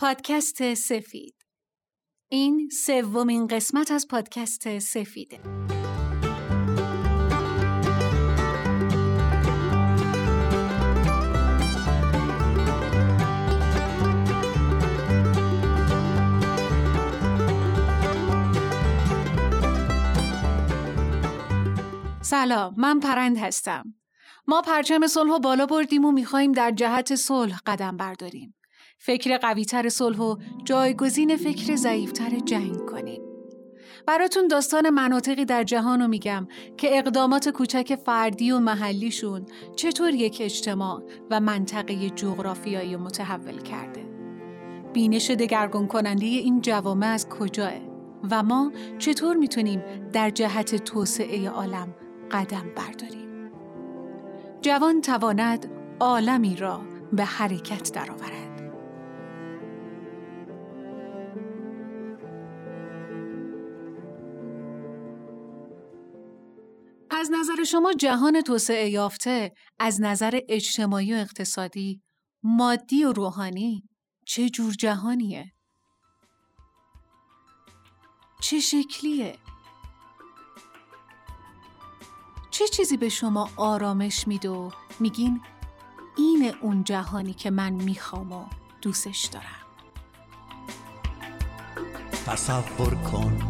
پادکست سفید. این سومین قسمت از پادکست سفیده. سلام من پرند هستم. ما پرچم صلح بالا بردیم و میخواییم در جهت صلح قدم برداریم. فکر قویتر صلح و جایگزین فکر ضعیفتر جنگ کنیم. براتون داستان مناطقی در جهان رو میگم که اقدامات کوچک فردی و محلیشون چطور یک اجتماع و منطقه جغرافیایی متحول کرده. بینش دگرگون کننده این جوامع از کجاه و ما چطور می‌تونیم در جهت توسعه عالم قدم برداریم. جوان تواند عالمی را به حرکت درآورد. از نظر شما جهان توسعه یافته از نظر اجتماعی و اقتصادی، مادی و روحانی چه جور جهانیه؟ چه شکلیه؟ چه چیزی به شما آرامش میده و میگین این اون جهانی که من می‌خوام و دوستش دارم تصور کن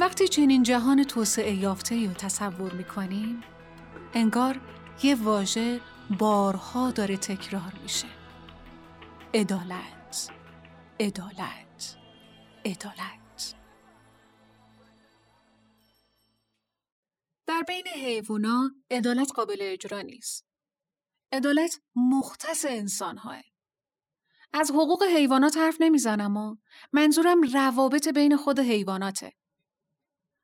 وقتی چنین جهان توسعه یافته رو تصور می‌کنیم انگار یه واژه بارها داره تکرار میشه. عدالت عدالت عدالت. در بین حیوانا عدالت قابل اجرا نیست. عدالت مختص انسانهاه. از حقوق حیوانات حرف نمی‌زنم و منظورم روابط بین خود حیواناته.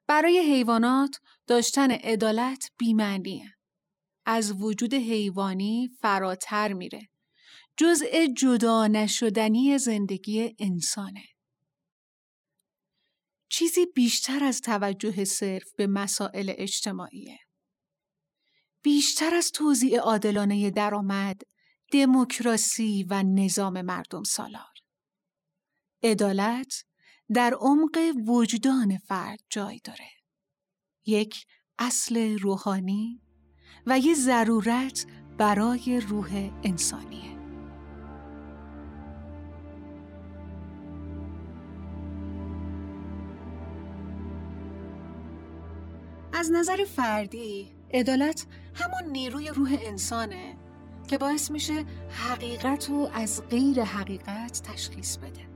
برای حیوانات داشتن عدالت بیمعنیه. از وجود حیوانی فراتر میره. جزء جدا نشدنی زندگی انسانه. چیزی بیشتر از توجه صرف به مسائل اجتماعیه. بیشتر از توزیع عادلانه درآمد، دموکراسی و نظام مردم سالار. عدالت در عمق وجدان فرد جای داره. یک اصل روحانی و یه ضرورت برای روح انسانیه. از نظر فردی عدالت همون نیروی روح انسانه که باعث میشه حقیقت رو از غیر حقیقت تشخیص بده.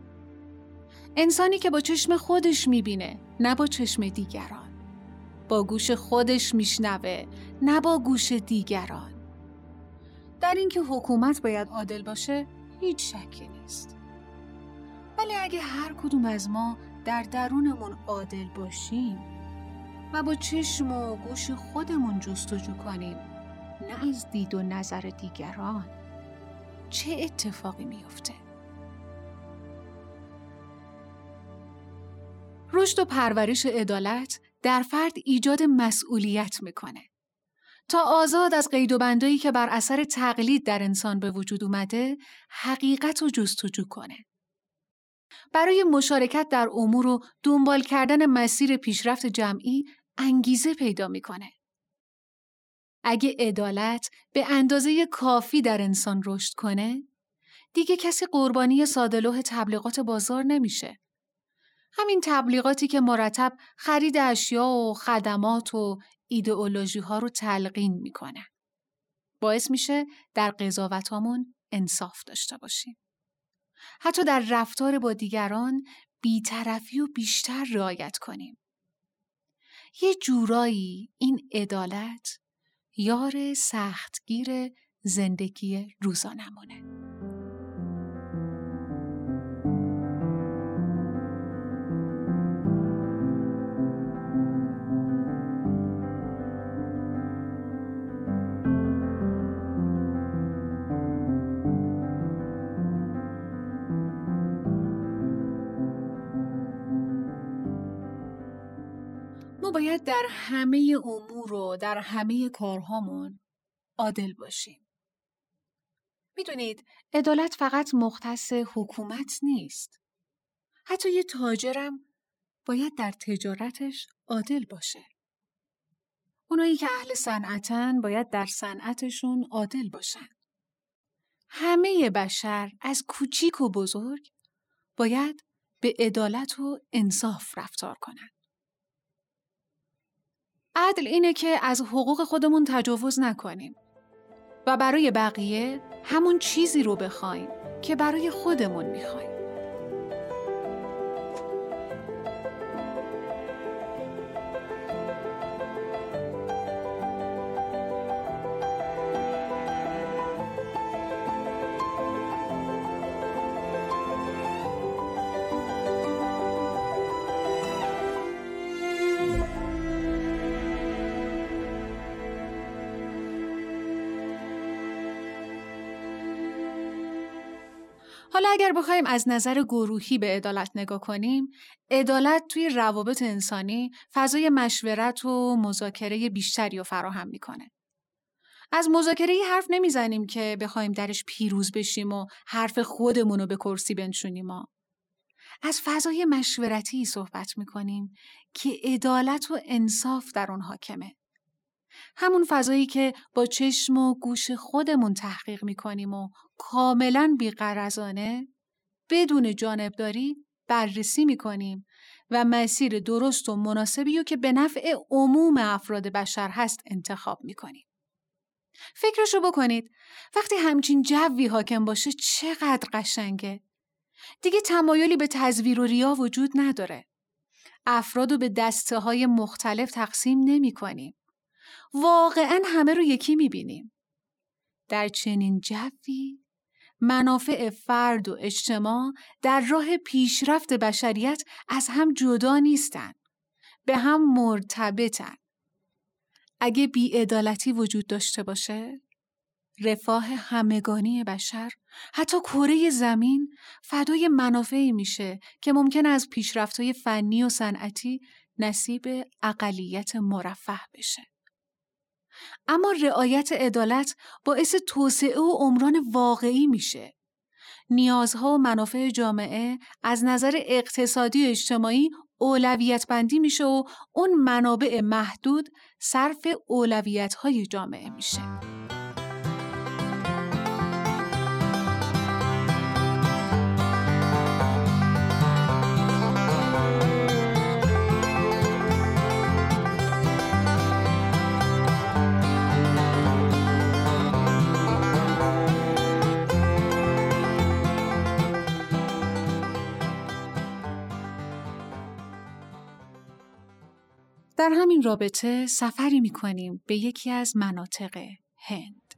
انسانی که با چشم خودش می‌بینه نه با چشم دیگران. با گوش خودش میشنوه نه با گوش دیگران. در اینکه حکومت باید عادل باشه هیچ شکی نیست. ولی اگه هر کدوم از ما در درونمون عادل باشیم و با چشم و گوش خودمون جستجو کنیم نه از دید و نظر دیگران چه اتفاقی میفته؟ رشد و پرورش عدالت در فرد ایجاد مسئولیت می‌کنه. تا آزاد از قید و بندایی که بر اثر تقلید در انسان به وجود اومده، حقیقت رو جستجو کنه. برای مشارکت در امور و دنبال کردن مسیر پیشرفت جمعی انگیزه پیدا می‌کنه. اگه عدالت به اندازه کافی در انسان رشد کنه، دیگه کسی قربانی سادلوه تبلیغات بازار نمیشه. همین تبلیغاتی که مرتب خرید اشیا و خدمات و ایدئولوژی ها رو تلقین می‌کنه. باعث میشه در قضاوتامون انصاف داشته باشیم. حتی در رفتار با دیگران بیطرفی و بیشتر رعایت کنیم. یه جورایی این عدالت یار سختگیر زندگی روزانمونه. باید در همه امور و در همه کارهامون عادل باشیم. می‌دونید عدالت فقط مختص حکومت نیست. حتی یه تاجرم باید در تجارتش عادل باشه. اونایی که اهل صنعتن باید در صنعتشون عادل باشن. همه بشر از کوچیک و بزرگ باید به عدالت و انصاف رفتار کنند. عدل اینه که از حقوق خودمون تجاوز نکنیم و برای بقیه همون چیزی رو بخوایم که برای خودمون می‌خوایم. حالا اگر بخوایم از نظر گروهی به عدالت نگاه کنیم، عدالت توی روابط انسانی فضای مشورت و مذاکره بیشتری رو فراهم می‌کنه. از مذاکره حرف نمی‌زنیم که بخوایم درش پیروز بشیم و حرف خودمون رو به کرسی بنشونیم. از فضای مشورتی صحبت می‌کنیم که عدالت و انصاف در اون حاکمه. همون فضایی که با چشم و گوش خودمون تحقیق می‌کنیم و کاملا بیقرزانه بدون جانبداری بررسی می‌کنیم و مسیر درست و مناسبی رو که به نفع عموم افراد بشر هست انتخاب می‌کنیم. فکرشو بکنید وقتی همچین جوی حاکم باشه چقدر قشنگه. دیگه تمایلی به تزویر و ریا وجود نداره. افراد رو به دسته های مختلف تقسیم نمی کنیم. واقعا همه رو یکی می‌بینیم. در چنین جوی منافع فرد و اجتماع در راه پیشرفت بشریت از هم جدا نیستند. به هم مرتبطن. اگه بیعدالتی وجود داشته باشه، رفاه همگانی بشر حتی کره زمین فدای منافعی میشه که ممکن از پیشرفت‌های فنی و صنعتی نصیب اقلیت مرفه بشه. اما رعایت عدالت باعث توسعه و عمران واقعی میشه. نیازها و منافع جامعه از نظر اقتصادی و اجتماعی اولویت بندی میشه و اون منابع محدود صرف اولویت های جامعه میشه. در همین رابطه سفری می کنیم به یکی از مناطق هند.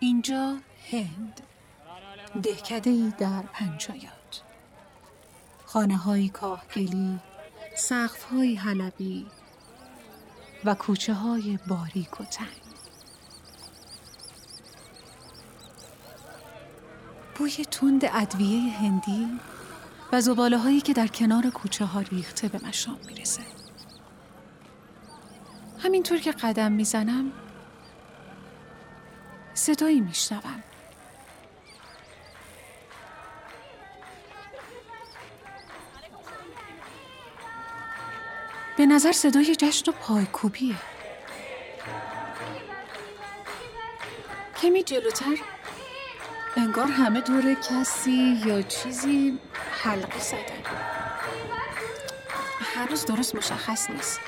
اینجا هند دهکده ای در پنجایات خانه های کاهگلی، سقف های حلبی و کوچه های باریک و تنگ. بوی تند ادویه هندی و زباله هایی که در کنار کوچه ها ریخته به مشام می‌رسه. همینطور که قدم می‌زنم صدایی میشنوم به نظر صدای جشن و پایکوبیه. کمی جلوتر. انگار همه دور کسی یا چیزی حلقه زدن. هنوز درست مشخص نیست.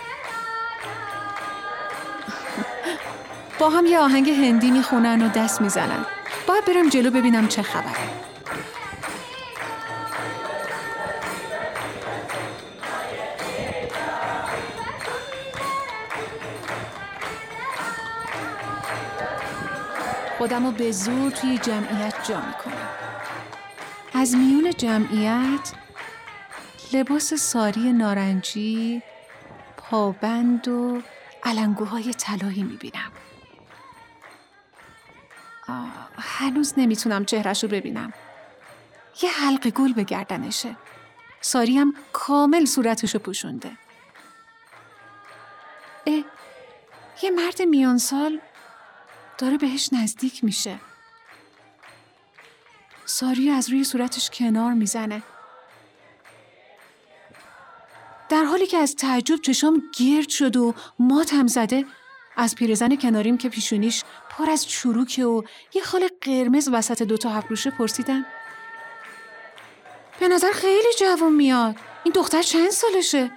با هم یه آهنگ هندی می‌خونن و دست می‌زنن. باید برم جلو ببینم چه خبره. خودم رو به زور توی جمعیت جا می‌کنم. از میون جمعیت لباس ساری نارنجی پابند و علنگوهای طلایی می‌بینم. هنوز نمی‌تونم چهرش رو ببینم. یه حلق گل به گردنشه. ساری هم کامل صورتشو پوشونده. اه یه مرد میان سال داره بهش نزدیک میشه. ساری از روی صورتش کنار می‌زنه. در حالی که از تعجب چشام گرد شد و ماتم زده از پیرزن کناریم که پیشونیش پر از چروکه و یه خال قرمز وسط دوتا هفروشه پرسیدم به نظر خیلی جوان میاد. این دختر چند سالشه؟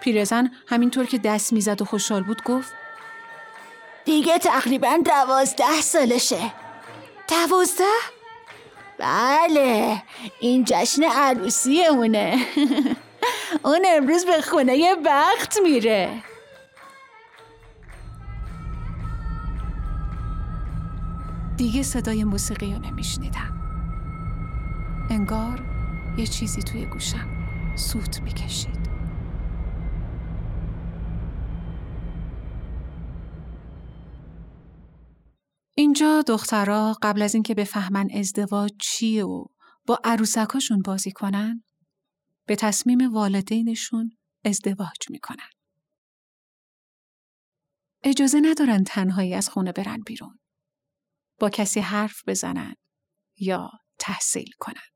پیرزن همینطور که دست می‌زد و خوشحال بود گفت دیگه تقریبا دوازده سالشه. دوازده؟ بله این جشن عروسی اونه اون امروز به خونه بخت میره. دیگه صدای موسیقی رو نمیشنیدم. انگار یه چیزی توی گوشم سوت می‌کشید. اینجا دخترها قبل از اینکه بفهمن ازدواج چیه و با عروسکاشون بازی کنن به تصمیم والدینشون ازدواج می‌کنن. اجازه ندارن تنهایی از خونه برن بیرون. با کسی حرف بزنن یا تحصیل کنن.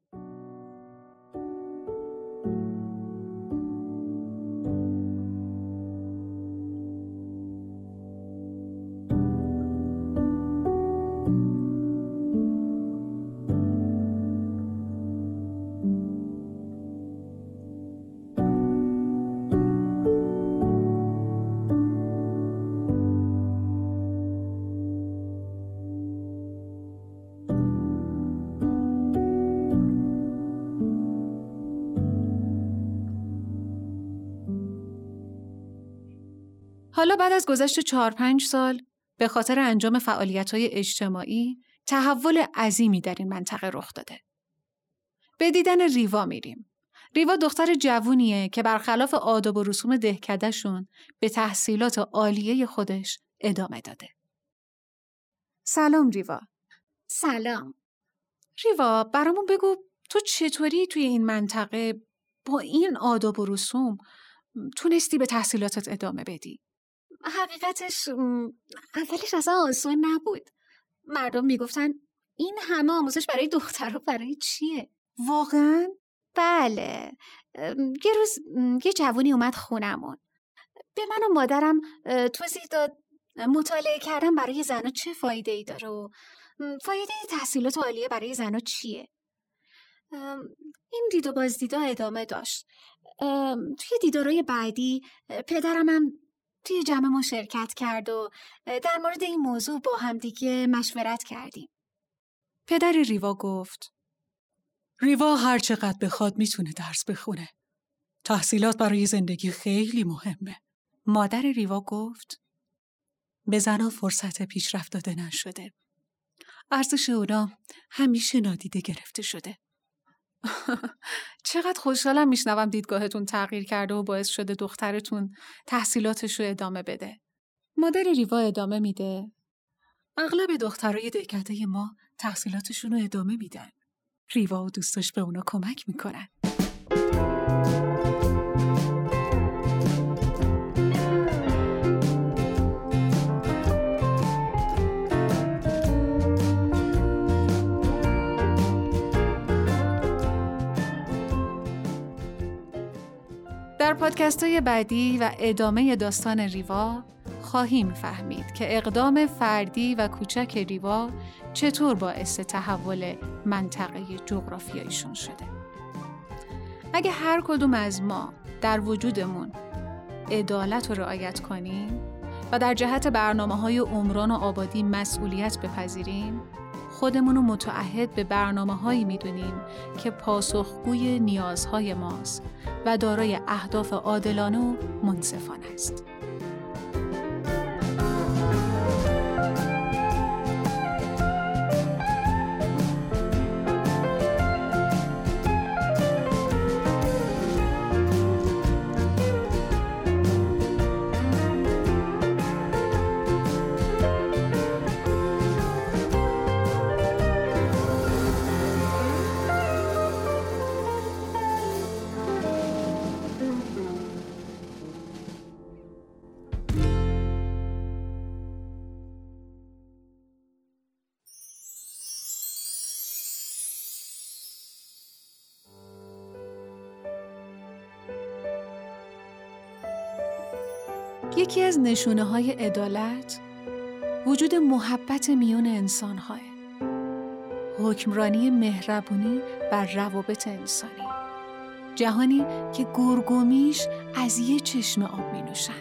حالا بعد از گذشت چهار پنج سال به خاطر انجام فعالیت های اجتماعی تحول عظیمی در این منطقه رخ داده. به دیدن ریوا میریم. ریوا دختر جوونیه که برخلاف آداب و رسوم دهکدهشون به تحصیلات عالیه خودش ادامه داده. سلام ریوا. سلام. ریوا برامون بگو تو چطوری توی این منطقه با این آداب و رسوم تونستی به تحصیلاتت ادامه بدی؟ حقیقتش اولش اصلا آسون نبود. مردم می‌گفتن این همه آموزش برای دختر و برای چیه؟ واقعا؟ بله. یه روز یه جوانی اومد خونمون. به من و مادرم توضیح داد مطالعه کردن برای زنها چه فایده ای داره و فایده تحصیلات عالیه برای زنها چیه؟ این دید و بازدیدا ادامه داشت. توی دیدارای بعدی پدرم هم توی جمع ما شرکت کرد و در مورد این موضوع با همدیگه مشورت کردیم. پدر ریوا گفت ریوا هر چقدر بخواد می‌تونه درس بخونه. تحصیلات برای زندگی خیلی مهمه. مادر ریوا گفت به زنها فرصت پیشرفت داده نشده. ارزش اونا همیشه نادیده گرفته شده. چقدر خوشحالم میشنوم دیدگاهتون تغییر کرده و باعث شده دخترتون تحصیلاتش رو ادامه بده. مادر ریوا ادامه میده. اغلب دخترای دهکده ما تحصیلاتشون رو ادامه میدن. ریوا و دوستاش به اونا کمک می‌کنن. در پادکست های بعدی و ادامه داستان ریوا خواهیم فهمید که اقدام فردی و کوچک ریوا چطور باعث تحول منطقه جغرافیاییشون شده. اگه هر کدوم از ما در وجودمون عدالت رو رعایت کنیم و در جهت برنامه های عمران و آبادی مسئولیت بپذیریم خودمون رو متعهد به برنامه هایی می‌دونیم که پاسخگوی نیازهای ماست و دارای اهداف عادلانه و منصفانه است. یکی از نشونه های عدالت وجود محبت میون انسان های. حکمرانی مهربونی بر روابط انسانی جهانی که گرگومیش از یه چشم آب می نوشن.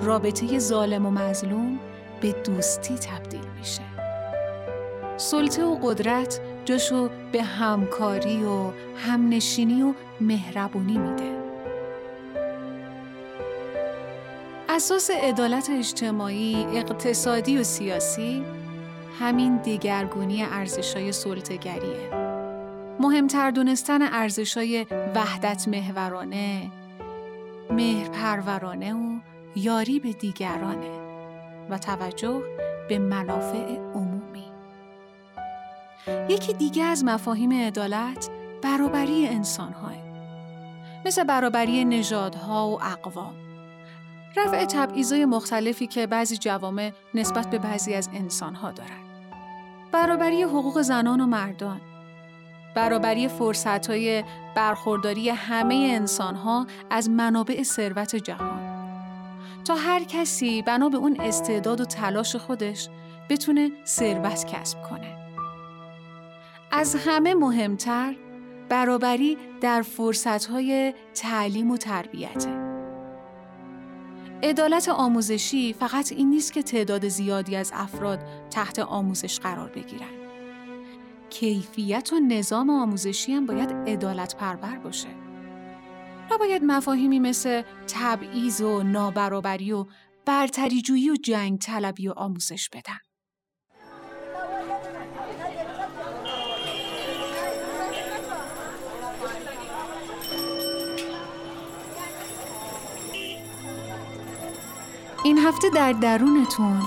رابطه ظالم و مظلوم به دوستی تبدیل میشه. سلطه و قدرت جاشو به همکاری و همنشینی و مهربونی میده. اساس عدالت اجتماعی، اقتصادی و سیاسی همین دیگرگونی ارزشای سلطگریه. مهمتر دونستن ارزشای وحدت محورانه، مهرپرورانه و یاری به دیگرانه و توجه به منافع عمومی. یکی دیگه از مفاهیم عدالت برابری انسان‌ها مثل برابری نژادها و اقوام رفع تبعیضای مختلفی که بعضی جوامع نسبت به بعضی از انسانها دارند. برابری حقوق زنان و مردان برابری فرصتهای برخورداری همه انسانها از منابع ثروت جهان تا هر کسی بنا به اون استعداد و تلاش خودش بتونه ثروت کسب کنه. از همه مهمتر برابری در فرصتهای تعلیم و تربیته. عدالت آموزشی فقط این نیست که تعداد زیادی از افراد تحت آموزش قرار بگیرن. کیفیت و نظام آموزشی هم باید عدالت پرور باشه. نباید مفاهیمی مثل تبعیض و نابرابری و برتریجویی و جنگ طلبی و آموزش بدن. این هفته در درونتون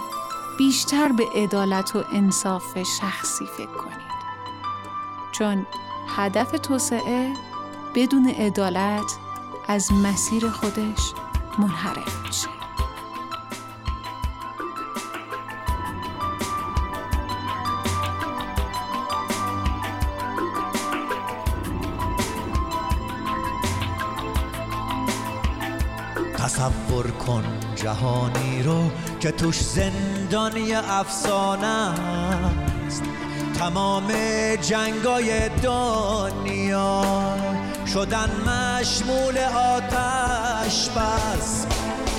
بیشتر به عدالت و انصاف شخصی فکر کنید. چون هدف توسعه بدون عدالت از مسیر خودش منحرف میشه. تصور کن جهانی رو که توش زندانی افسانه است. تمام جنگای دنیا شدن مشمول آتش بس.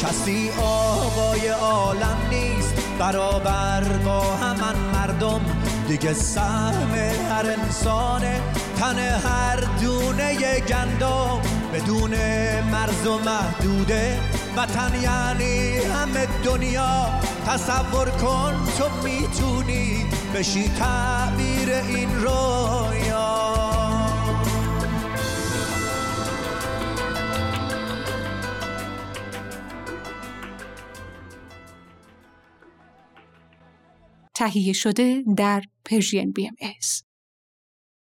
کسی آقای عالم نیست برابر با همان مردم. دیگه سهم هر انسانه تن هر دونه گندم. بدون مرز و محدوده وطن یعنی همه دنیا تصور کن تو می‌تونی بشی تعبیر این رویا تهیه شده در پرژین بی ام ایس.